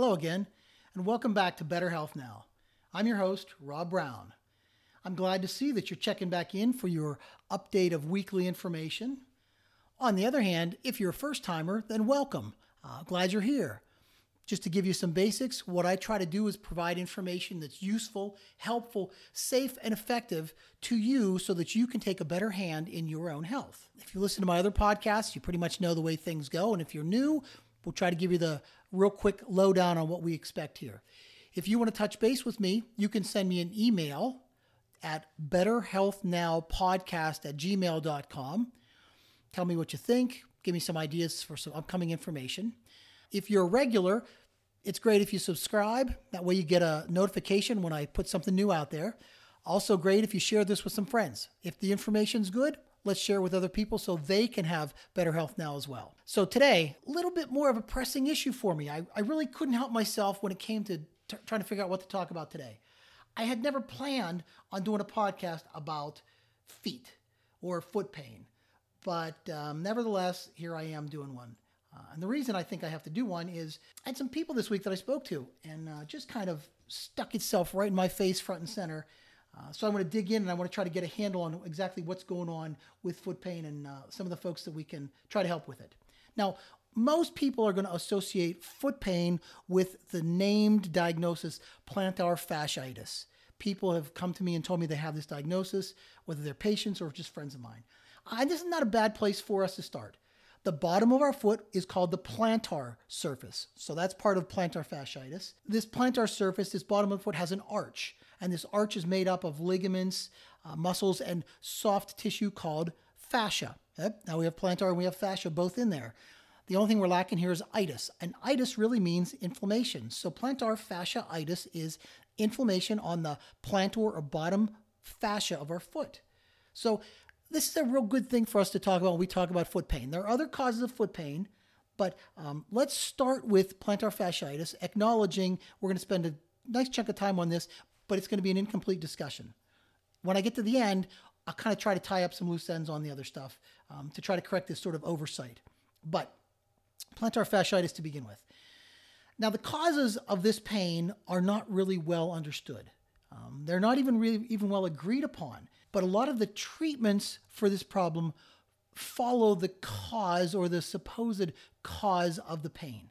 Hello again, and welcome back to Better Health Now. I'm your host, Rob Brown. I'm glad to see that you're checking back in for your update of weekly information. On the other hand, if you're a first timer, then welcome. Uh, glad you're here. Just to give you some basics, what I try to do is provide information that's useful, helpful, safe, and effective to you so that you can take a better hand in your own health. If you listen to my other podcasts, you pretty much know the way things go. And if you're new, we'll try to give you the real quick lowdown on what we expect here. If you want to touch base with me, you can send me an email at betterhealthnowpodcast at gmail.com. Tell me what you think. Give me some ideas for some upcoming information. If you're a regular, it's great if you subscribe. That way you get a notification when I put something new out there. Also, great if you share this with some friends. If the information's good, let's share with other people so they can have better health now as well. So, today, a little bit more of a pressing issue for me. I, I really couldn't help myself when it came to t- trying to figure out what to talk about today. I had never planned on doing a podcast about feet or foot pain, but um, nevertheless, here I am doing one. Uh, and the reason I think I have to do one is I had some people this week that I spoke to and uh, just kind of stuck itself right in my face, front and center. Uh, so I want to dig in and I want to try to get a handle on exactly what's going on with foot pain and uh, some of the folks that we can try to help with it. Now, most people are going to associate foot pain with the named diagnosis plantar fasciitis. People have come to me and told me they have this diagnosis, whether they're patients or just friends of mine. And this is not a bad place for us to start. The bottom of our foot is called the plantar surface. So that's part of plantar fasciitis. This plantar surface, this bottom of the foot, has an arch. And this arch is made up of ligaments, uh, muscles, and soft tissue called fascia. Now we have plantar and we have fascia both in there. The only thing we're lacking here is itis. And itis really means inflammation. So plantar fasciitis is inflammation on the plantar or bottom fascia of our foot. So this is a real good thing for us to talk about when we talk about foot pain. There are other causes of foot pain, but um, let's start with plantar fasciitis, acknowledging we're going to spend a nice chunk of time on this, but it's going to be an incomplete discussion. When I get to the end, I'll kind of try to tie up some loose ends on the other stuff um, to try to correct this sort of oversight. But plantar fasciitis to begin with. Now, the causes of this pain are not really well understood. Um, they're not even really even well agreed upon. But a lot of the treatments for this problem follow the cause or the supposed cause of the pain.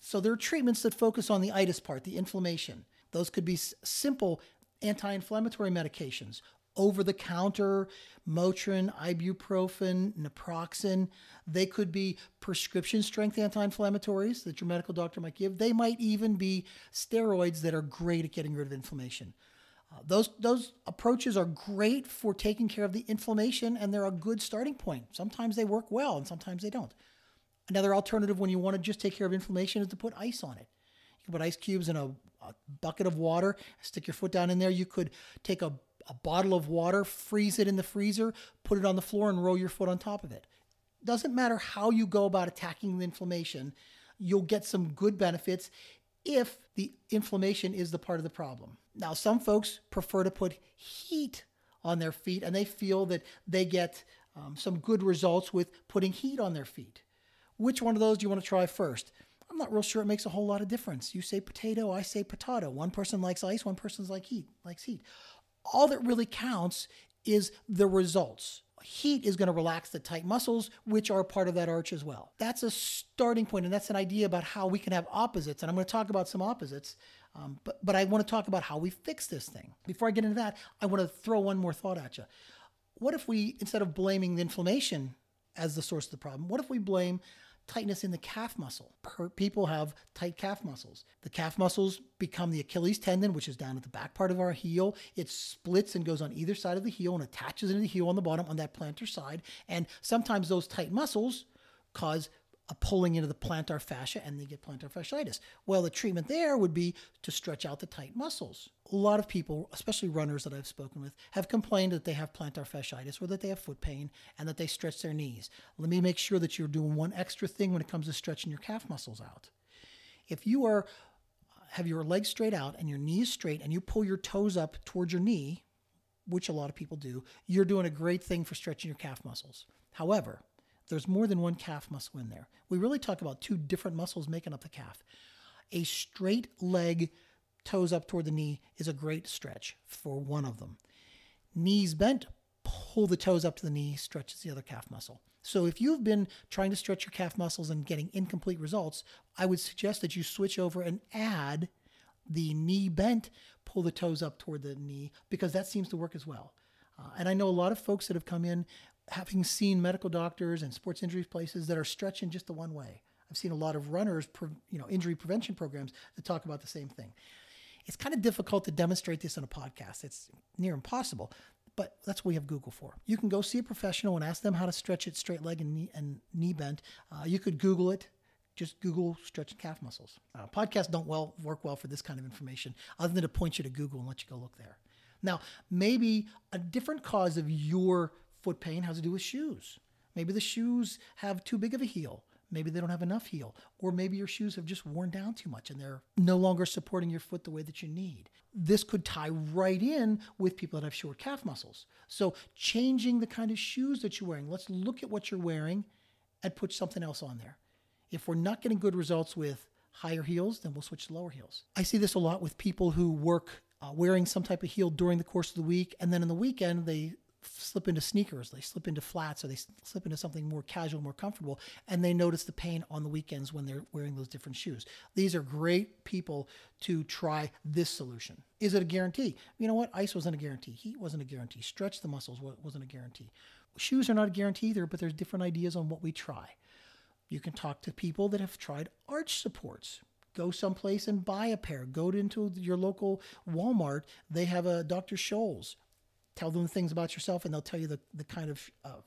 So there are treatments that focus on the itis part, the inflammation. Those could be simple anti inflammatory medications, over the counter, Motrin, ibuprofen, naproxen. They could be prescription strength anti inflammatories that your medical doctor might give. They might even be steroids that are great at getting rid of inflammation. Uh, those those approaches are great for taking care of the inflammation, and they're a good starting point. Sometimes they work well, and sometimes they don't. Another alternative when you want to just take care of inflammation is to put ice on it. You can put ice cubes in a, a bucket of water, stick your foot down in there. You could take a, a bottle of water, freeze it in the freezer, put it on the floor, and roll your foot on top of it. Doesn't matter how you go about attacking the inflammation, you'll get some good benefits if the inflammation is the part of the problem. Now, some folks prefer to put heat on their feet and they feel that they get um, some good results with putting heat on their feet. Which one of those do you want to try first? I'm not real sure it makes a whole lot of difference. You say potato, I say potato. One person likes ice, one person's like heat, likes heat. All that really counts is the results heat is going to relax the tight muscles, which are part of that arch as well. That's a starting point, and that's an idea about how we can have opposites. And I'm going to talk about some opposites, um, but, but I want to talk about how we fix this thing. Before I get into that, I want to throw one more thought at you. What if we, instead of blaming the inflammation as the source of the problem, what if we blame tightness in the calf muscle. People have tight calf muscles. The calf muscles become the Achilles tendon, which is down at the back part of our heel. It splits and goes on either side of the heel and attaches into the heel on the bottom on that plantar side. And sometimes those tight muscles cause a pulling into the plantar fascia and they get plantar fasciitis. Well, the treatment there would be to stretch out the tight muscles. A lot of people, especially runners that I've spoken with, have complained that they have plantar fasciitis or that they have foot pain and that they stretch their knees. Let me make sure that you're doing one extra thing when it comes to stretching your calf muscles out. If you are have your legs straight out and your knees straight and you pull your toes up towards your knee, which a lot of people do, you're doing a great thing for stretching your calf muscles. However, there's more than one calf muscle in there. We really talk about two different muscles making up the calf. A straight leg, toes up toward the knee, is a great stretch for one of them. Knees bent, pull the toes up to the knee, stretches the other calf muscle. So if you've been trying to stretch your calf muscles and getting incomplete results, I would suggest that you switch over and add the knee bent, pull the toes up toward the knee, because that seems to work as well. Uh, and I know a lot of folks that have come in having seen medical doctors and sports injury places that are stretching just the one way. I've seen a lot of runners, you know, injury prevention programs that talk about the same thing. It's kind of difficult to demonstrate this on a podcast. It's near impossible, but that's what we have Google for. You can go see a professional and ask them how to stretch it straight leg and knee, and knee bent. Uh, you could Google it. Just Google stretch calf muscles. Uh, podcasts don't well work well for this kind of information, other than to point you to Google and let you go look there. Now, maybe a different cause of your foot pain has to do with shoes. Maybe the shoes have too big of a heel. Maybe they don't have enough heel. Or maybe your shoes have just worn down too much and they're no longer supporting your foot the way that you need. This could tie right in with people that have short calf muscles. So, changing the kind of shoes that you're wearing, let's look at what you're wearing and put something else on there. If we're not getting good results with higher heels, then we'll switch to lower heels. I see this a lot with people who work uh, wearing some type of heel during the course of the week, and then in the weekend they slip into sneakers, they slip into flats, or they slip into something more casual, more comfortable, and they notice the pain on the weekends when they're wearing those different shoes. These are great people to try this solution. Is it a guarantee? You know what? Ice wasn't a guarantee. Heat wasn't a guarantee. Stretch the muscles wasn't a guarantee. Shoes are not a guarantee either, but there's different ideas on what we try. You can talk to people that have tried arch supports go someplace and buy a pair. Go into your local Walmart. They have a Dr. Scholl's. Tell them things about yourself, and they'll tell you the, the kind of uh,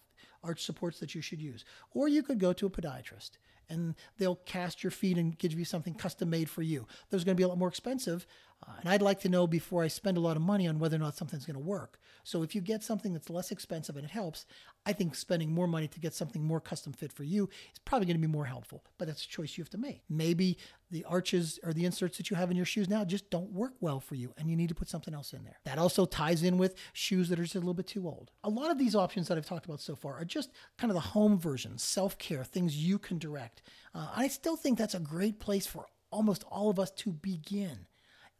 arch supports that you should use. Or you could go to a podiatrist and they'll cast your feet and give you something custom made for you. Those are going to be a lot more expensive, uh, and I'd like to know before I spend a lot of money on whether or not something's going to work. So if you get something that's less expensive and it helps, I think spending more money to get something more custom fit for you is probably going to be more helpful. But that's a choice you have to make. Maybe the arches or the inserts that you have in your shoes now just don't work well for you and you need to put something else in there. That also ties in with shoes that are just a little bit too old. A lot of these options that I've talked about so far are just kind of the home version, self care, things you can direct. Uh, I still think that's a great place for almost all of us to begin.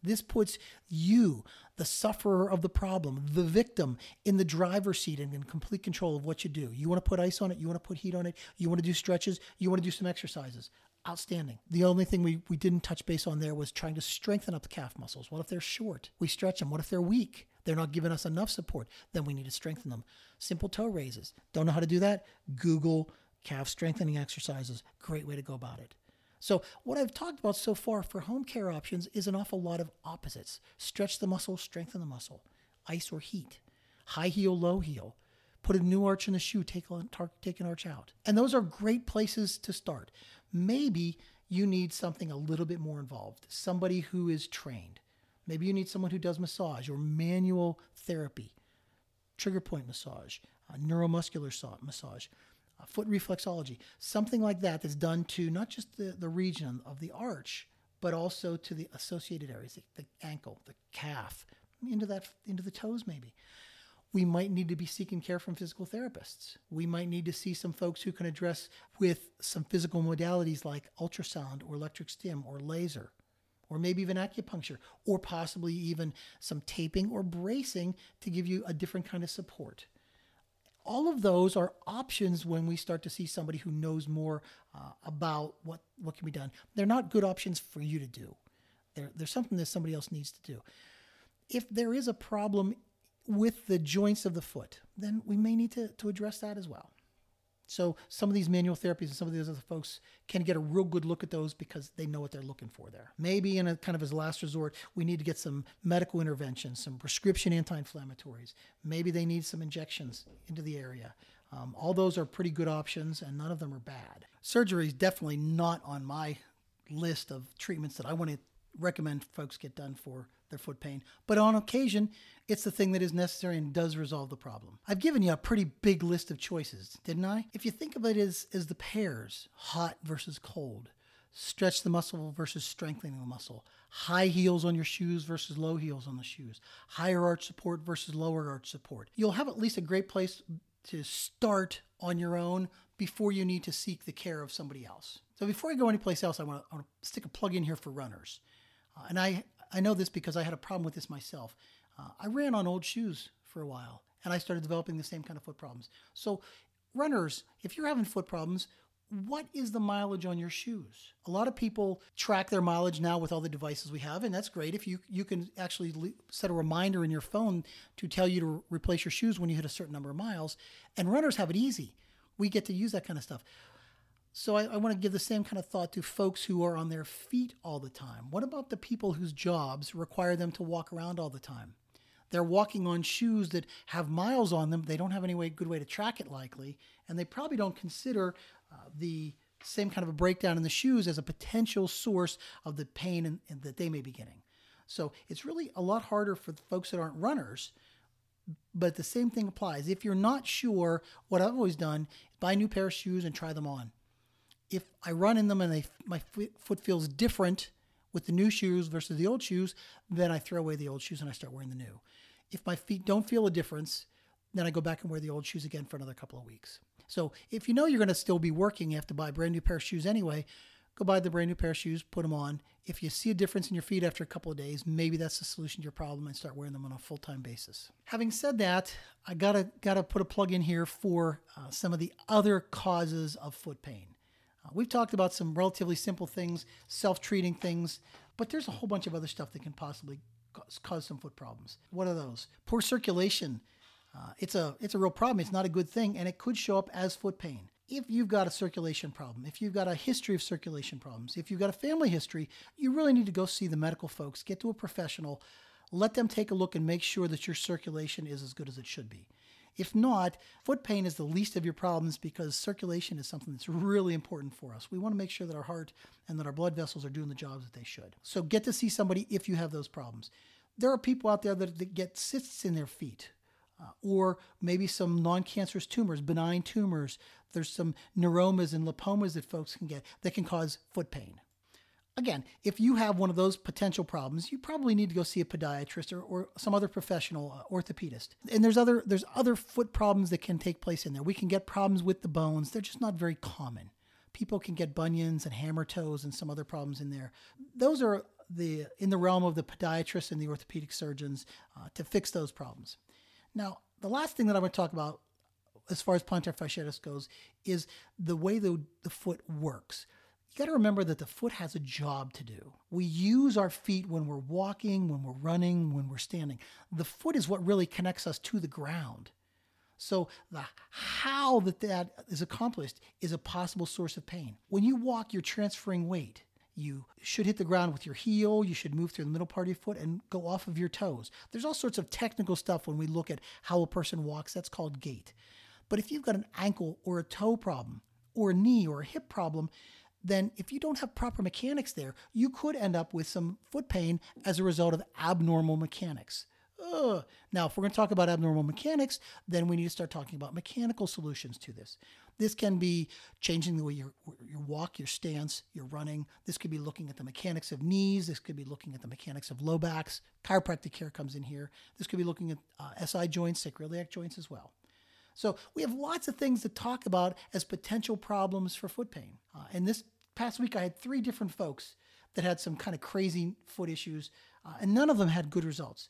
This puts you, the sufferer of the problem, the victim, in the driver's seat and in complete control of what you do. You want to put ice on it, you want to put heat on it, you want to do stretches, you want to do some exercises. Outstanding. The only thing we, we didn't touch base on there was trying to strengthen up the calf muscles. What if they're short? We stretch them. What if they're weak? They're not giving us enough support. Then we need to strengthen them. Simple toe raises. Don't know how to do that? Google calf strengthening exercises. Great way to go about it. So, what I've talked about so far for home care options is an awful lot of opposites. Stretch the muscle, strengthen the muscle, ice or heat, high heel, low heel, put a new arch in the shoe, take, take an arch out. And those are great places to start. Maybe you need something a little bit more involved, somebody who is trained. Maybe you need someone who does massage or manual therapy, trigger point massage, neuromuscular massage foot reflexology, something like that that's done to not just the, the region of the arch, but also to the associated areas, the, the ankle, the calf, into that into the toes maybe. We might need to be seeking care from physical therapists. We might need to see some folks who can address with some physical modalities like ultrasound or electric stim or laser or maybe even acupuncture, or possibly even some taping or bracing to give you a different kind of support all of those are options when we start to see somebody who knows more uh, about what, what can be done. They're not good options for you to do. They're something that somebody else needs to do. If there is a problem with the joints of the foot, then we may need to, to address that as well. So some of these manual therapies and some of these other folks can get a real good look at those because they know what they're looking for there. Maybe in a kind of as a last resort, we need to get some medical intervention, some prescription anti-inflammatories. Maybe they need some injections into the area. Um, all those are pretty good options, and none of them are bad. Surgery is definitely not on my list of treatments that I want to recommend folks get done for their foot pain. But on occasion, it's the thing that is necessary and does resolve the problem. I've given you a pretty big list of choices, didn't I? If you think of it as, as the pairs, hot versus cold, stretch the muscle versus strengthening the muscle, high heels on your shoes versus low heels on the shoes, higher arch support versus lower arch support. You'll have at least a great place to start on your own before you need to seek the care of somebody else. So before I go anyplace else, I want to, stick a plug in here for runners. Uh, and I, I know this because I had a problem with this myself. Uh, I ran on old shoes for a while and I started developing the same kind of foot problems. So, runners, if you're having foot problems, what is the mileage on your shoes? A lot of people track their mileage now with all the devices we have, and that's great. If you you can actually set a reminder in your phone to tell you to replace your shoes when you hit a certain number of miles, and runners have it easy. We get to use that kind of stuff. So I, I want to give the same kind of thought to folks who are on their feet all the time. What about the people whose jobs require them to walk around all the time? They're walking on shoes that have miles on them. They don't have any way, good way to track it, likely, and they probably don't consider uh, the same kind of a breakdown in the shoes as a potential source of the pain in, in, that they may be getting. So it's really a lot harder for the folks that aren't runners. But the same thing applies. If you're not sure, what I've always done, buy a new pair of shoes and try them on. If I run in them and they, my foot feels different with the new shoes versus the old shoes, then I throw away the old shoes and I start wearing the new. If my feet don't feel a difference, then I go back and wear the old shoes again for another couple of weeks. So if you know you're going to still be working, you have to buy a brand new pair of shoes anyway. Go buy the brand new pair of shoes, put them on. If you see a difference in your feet after a couple of days, maybe that's the solution to your problem and start wearing them on a full time basis. Having said that, I gotta gotta put a plug in here for uh, some of the other causes of foot pain. Uh, we've talked about some relatively simple things, self treating things, but there's a whole bunch of other stuff that can possibly cause, cause some foot problems. What are those? Poor circulation uh, it's a it's a real problem. It's not a good thing, and it could show up as foot pain. If you've got a circulation problem, if you've got a history of circulation problems, if you've got a family history, you really need to go see the medical folks. Get to a professional, let them take a look and make sure that your circulation is as good as it should be. If not, foot pain is the least of your problems because circulation is something that's really important for us. We want to make sure that our heart and that our blood vessels are doing the jobs that they should. So get to see somebody if you have those problems. There are people out there that, that get cysts in their feet uh, or maybe some non cancerous tumors, benign tumors. There's some neuromas and lipomas that folks can get that can cause foot pain. Again, if you have one of those potential problems, you probably need to go see a podiatrist or, or some other professional uh, orthopedist. And there's other there's other foot problems that can take place in there. We can get problems with the bones. They're just not very common. People can get bunions and hammer toes and some other problems in there. Those are the in the realm of the podiatrist and the orthopedic surgeons uh, to fix those problems. Now, the last thing that I'm going to talk about as far as plantar fasciitis goes is the way the, the foot works. You got to remember that the foot has a job to do. We use our feet when we're walking, when we're running, when we're standing. The foot is what really connects us to the ground. So the how that that is accomplished is a possible source of pain. When you walk, you're transferring weight. You should hit the ground with your heel. You should move through the middle part of your foot and go off of your toes. There's all sorts of technical stuff when we look at how a person walks. That's called gait. But if you've got an ankle or a toe problem, or a knee or a hip problem, then if you don't have proper mechanics there, you could end up with some foot pain as a result of abnormal mechanics. Ugh. Now, if we're going to talk about abnormal mechanics, then we need to start talking about mechanical solutions to this. This can be changing the way you walk, your stance, your running. This could be looking at the mechanics of knees. This could be looking at the mechanics of low backs. Chiropractic care comes in here. This could be looking at uh, SI joints, sacroiliac joints as well. So we have lots of things to talk about as potential problems for foot pain. Uh, and this past week, I had three different folks that had some kind of crazy foot issues, uh, and none of them had good results.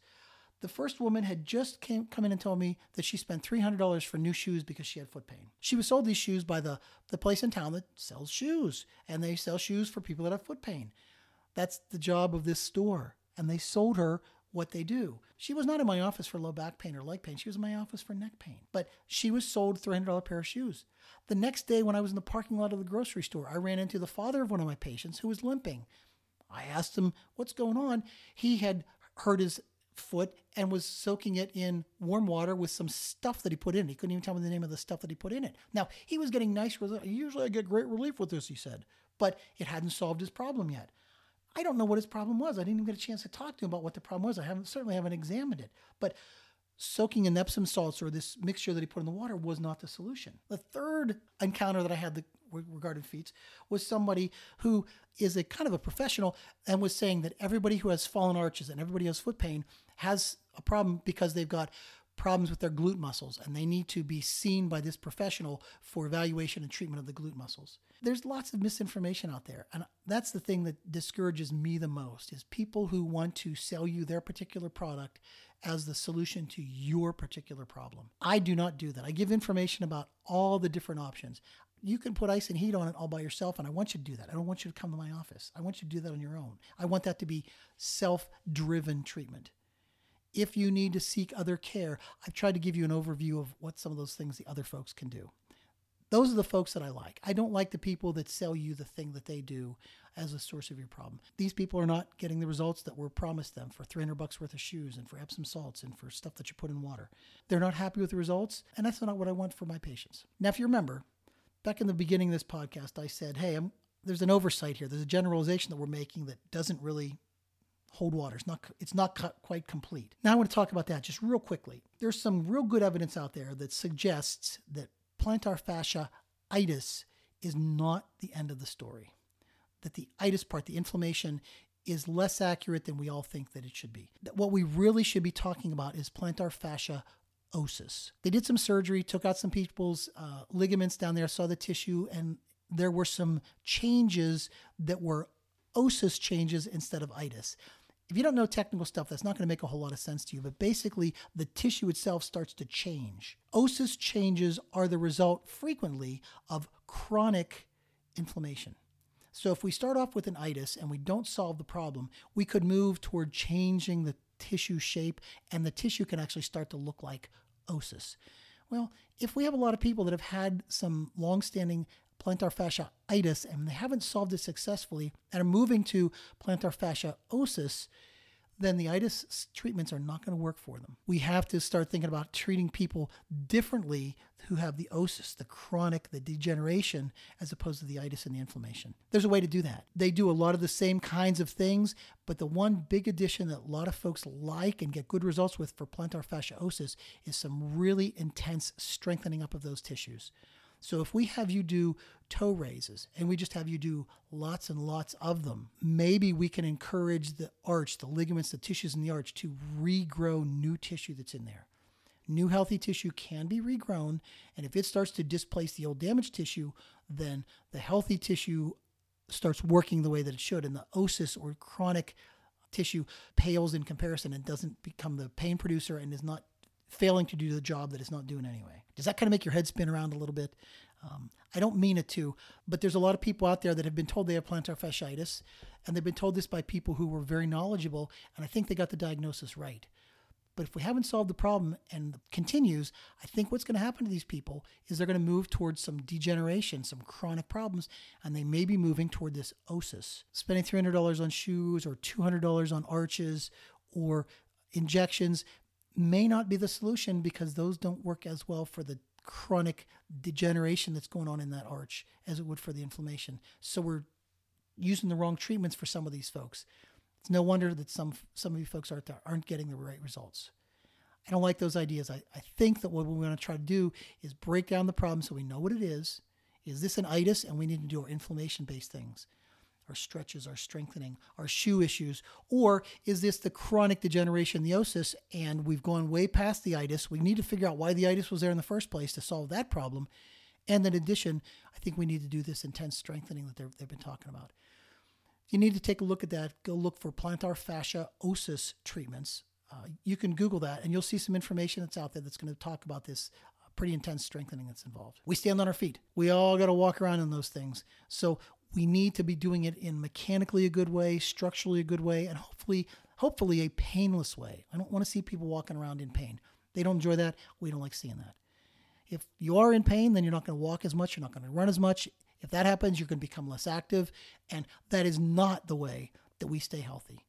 The first woman had just came, come in and told me that she spent $300 for new shoes because she had foot pain. She was sold these shoes by the, the place in town that sells shoes, and they sell shoes for people that have foot pain. That's the job of this store. And they sold her what they do. She was not in my office for low back pain or leg pain. She was in my office for neck pain. But she was sold $300 pair of shoes. The next day, when I was in the parking lot of the grocery store, I ran into the father of one of my patients who was limping. I asked him, What's going on? He had hurt his foot and was soaking it in warm water with some stuff that he put in. He couldn't even tell me the name of the stuff that he put in it. Now, he was getting nice results. Usually I get great relief with this, he said, but it hadn't solved his problem yet. I don't know what his problem was. I didn't even get a chance to talk to him about what the problem was. I haven't certainly haven't examined it. But soaking in Epsom salts or this mixture that he put in the water was not the solution. The third encounter that I had that regarding feet was somebody who is a kind of a professional and was saying that everybody who has fallen arches and everybody who has foot pain has a problem because they've got problems with their glute muscles and they need to be seen by this professional for evaluation and treatment of the glute muscles. There's lots of misinformation out there. And that's the thing that discourages me the most is people who want to sell you their particular product as the solution to your particular problem. I do not do that. I give information about all the different options. You can put ice and heat on it all by yourself, and I want you to do that. I don't want you to come to my office. I want you to do that on your own. I want that to be self driven treatment. If you need to seek other care, I've tried to give you an overview of what some of those things the other folks can do. Those are the folks that I like. I don't like the people that sell you the thing that they do as a source of your problem. These people are not getting the results that were promised them for 300 bucks worth of shoes and for Epsom salts and for stuff that you put in water. They're not happy with the results, and that's not what I want for my patients. Now, if you remember, back in the beginning of this podcast, I said, hey, I'm, there's an oversight here. There's a generalization that we're making that doesn't really hold water. It's not, it's not quite complete. Now I want to talk about that just real quickly. There's some real good evidence out there that suggests that plantar fascia itis is not the end of the story. That the itis part, the inflammation, is less accurate than we all think that it should be. What we really should be talking about is plantar fascia osis. They did some surgery, took out some people's uh, ligaments down there, saw the tissue, and there were some changes that were osis changes instead of itis if you don't know technical stuff, that's not going to make a whole lot of sense to you. But basically, the tissue itself starts to change. Osis changes are the result frequently of chronic inflammation. So if we start off with an itis and we don't solve the problem, we could move toward changing the tissue shape and the tissue can actually start to look like osis. Well, if we have a lot of people that have had some long-standing plantar fasciitis and they haven't solved it successfully and are moving to plantar fasciosis, then the itis treatments are not going to work for them. We have to start thinking about treating people differently who have the osis, the chronic, the degeneration, as opposed to the itis and the inflammation. There's a way to do that. They do a lot of the same kinds of things, but the one big addition that a lot of folks like and get good results with for plantar fasciosis is some really intense strengthening up of those tissues. So if we have you do toe raises and we just have you do lots and lots of them, maybe we can encourage the arch, the ligaments, the tissues in the arch to regrow new tissue that's in there. New healthy tissue can be regrown, and if it starts to displace the old damaged tissue, then the healthy tissue starts working the way that it should, and the osis or chronic tissue pales in comparison and doesn't become the pain producer and is not failing to do the job that it's not doing anyway. Does that kind of make your head spin around a little bit? Um, I don't mean it to, but there's a lot of people out there that have been told they have plantar fasciitis, and they've been told this by people who were very knowledgeable, and I think they got the diagnosis right. But if we haven't solved the problem and continues, I think what's going to happen to these people is they're going to move towards some degeneration, some chronic problems, and they may be moving toward this osis. Spending $300 on shoes or $200 on arches or injections may not be the solution because those don't work as well for the chronic degeneration that's going on in that arch as it would for the inflammation. So we're using the wrong treatments for some of these folks. It's no wonder that some some of you folks aren't aren't getting the right results. I don't like those ideas. I, I think that what we want to try to do is break down the problem so we know what it is. Is this an itis and we need to do our inflammation based things? Our stretches, our strengthening, our shoe issues? Or is this the chronic degeneration, the osis, and we've gone way past the itis? We need to figure out why the itis was there in the first place to solve that problem. And in addition, I think we need to do this intense strengthening that they've been talking about. You need to take a look at that. Go look for plantar fascia osis treatments. Uh, you can Google that and you'll see some information that's out there that's going to talk about this uh, pretty intense strengthening that's involved. We stand on our feet. We all got to walk around in those things. So we need to be doing it in mechanically a good way, structurally a good way, and hopefully, hopefully a painless way. I don't want to see people walking around in pain. They don't enjoy that. We don't like seeing that. If you are in pain, then you're not going to walk as much. You're not going to run as much. If that happens, you're going to become less active. And that is not the way that we stay healthy.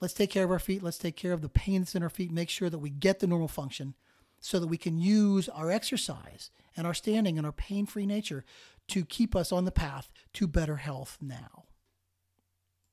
Let's take care of our feet. Let's take care of the pain that's in our feet. Make sure that we get the normal function so that we can use our exercise and our standing and our pain free nature to keep us on the path to better health now.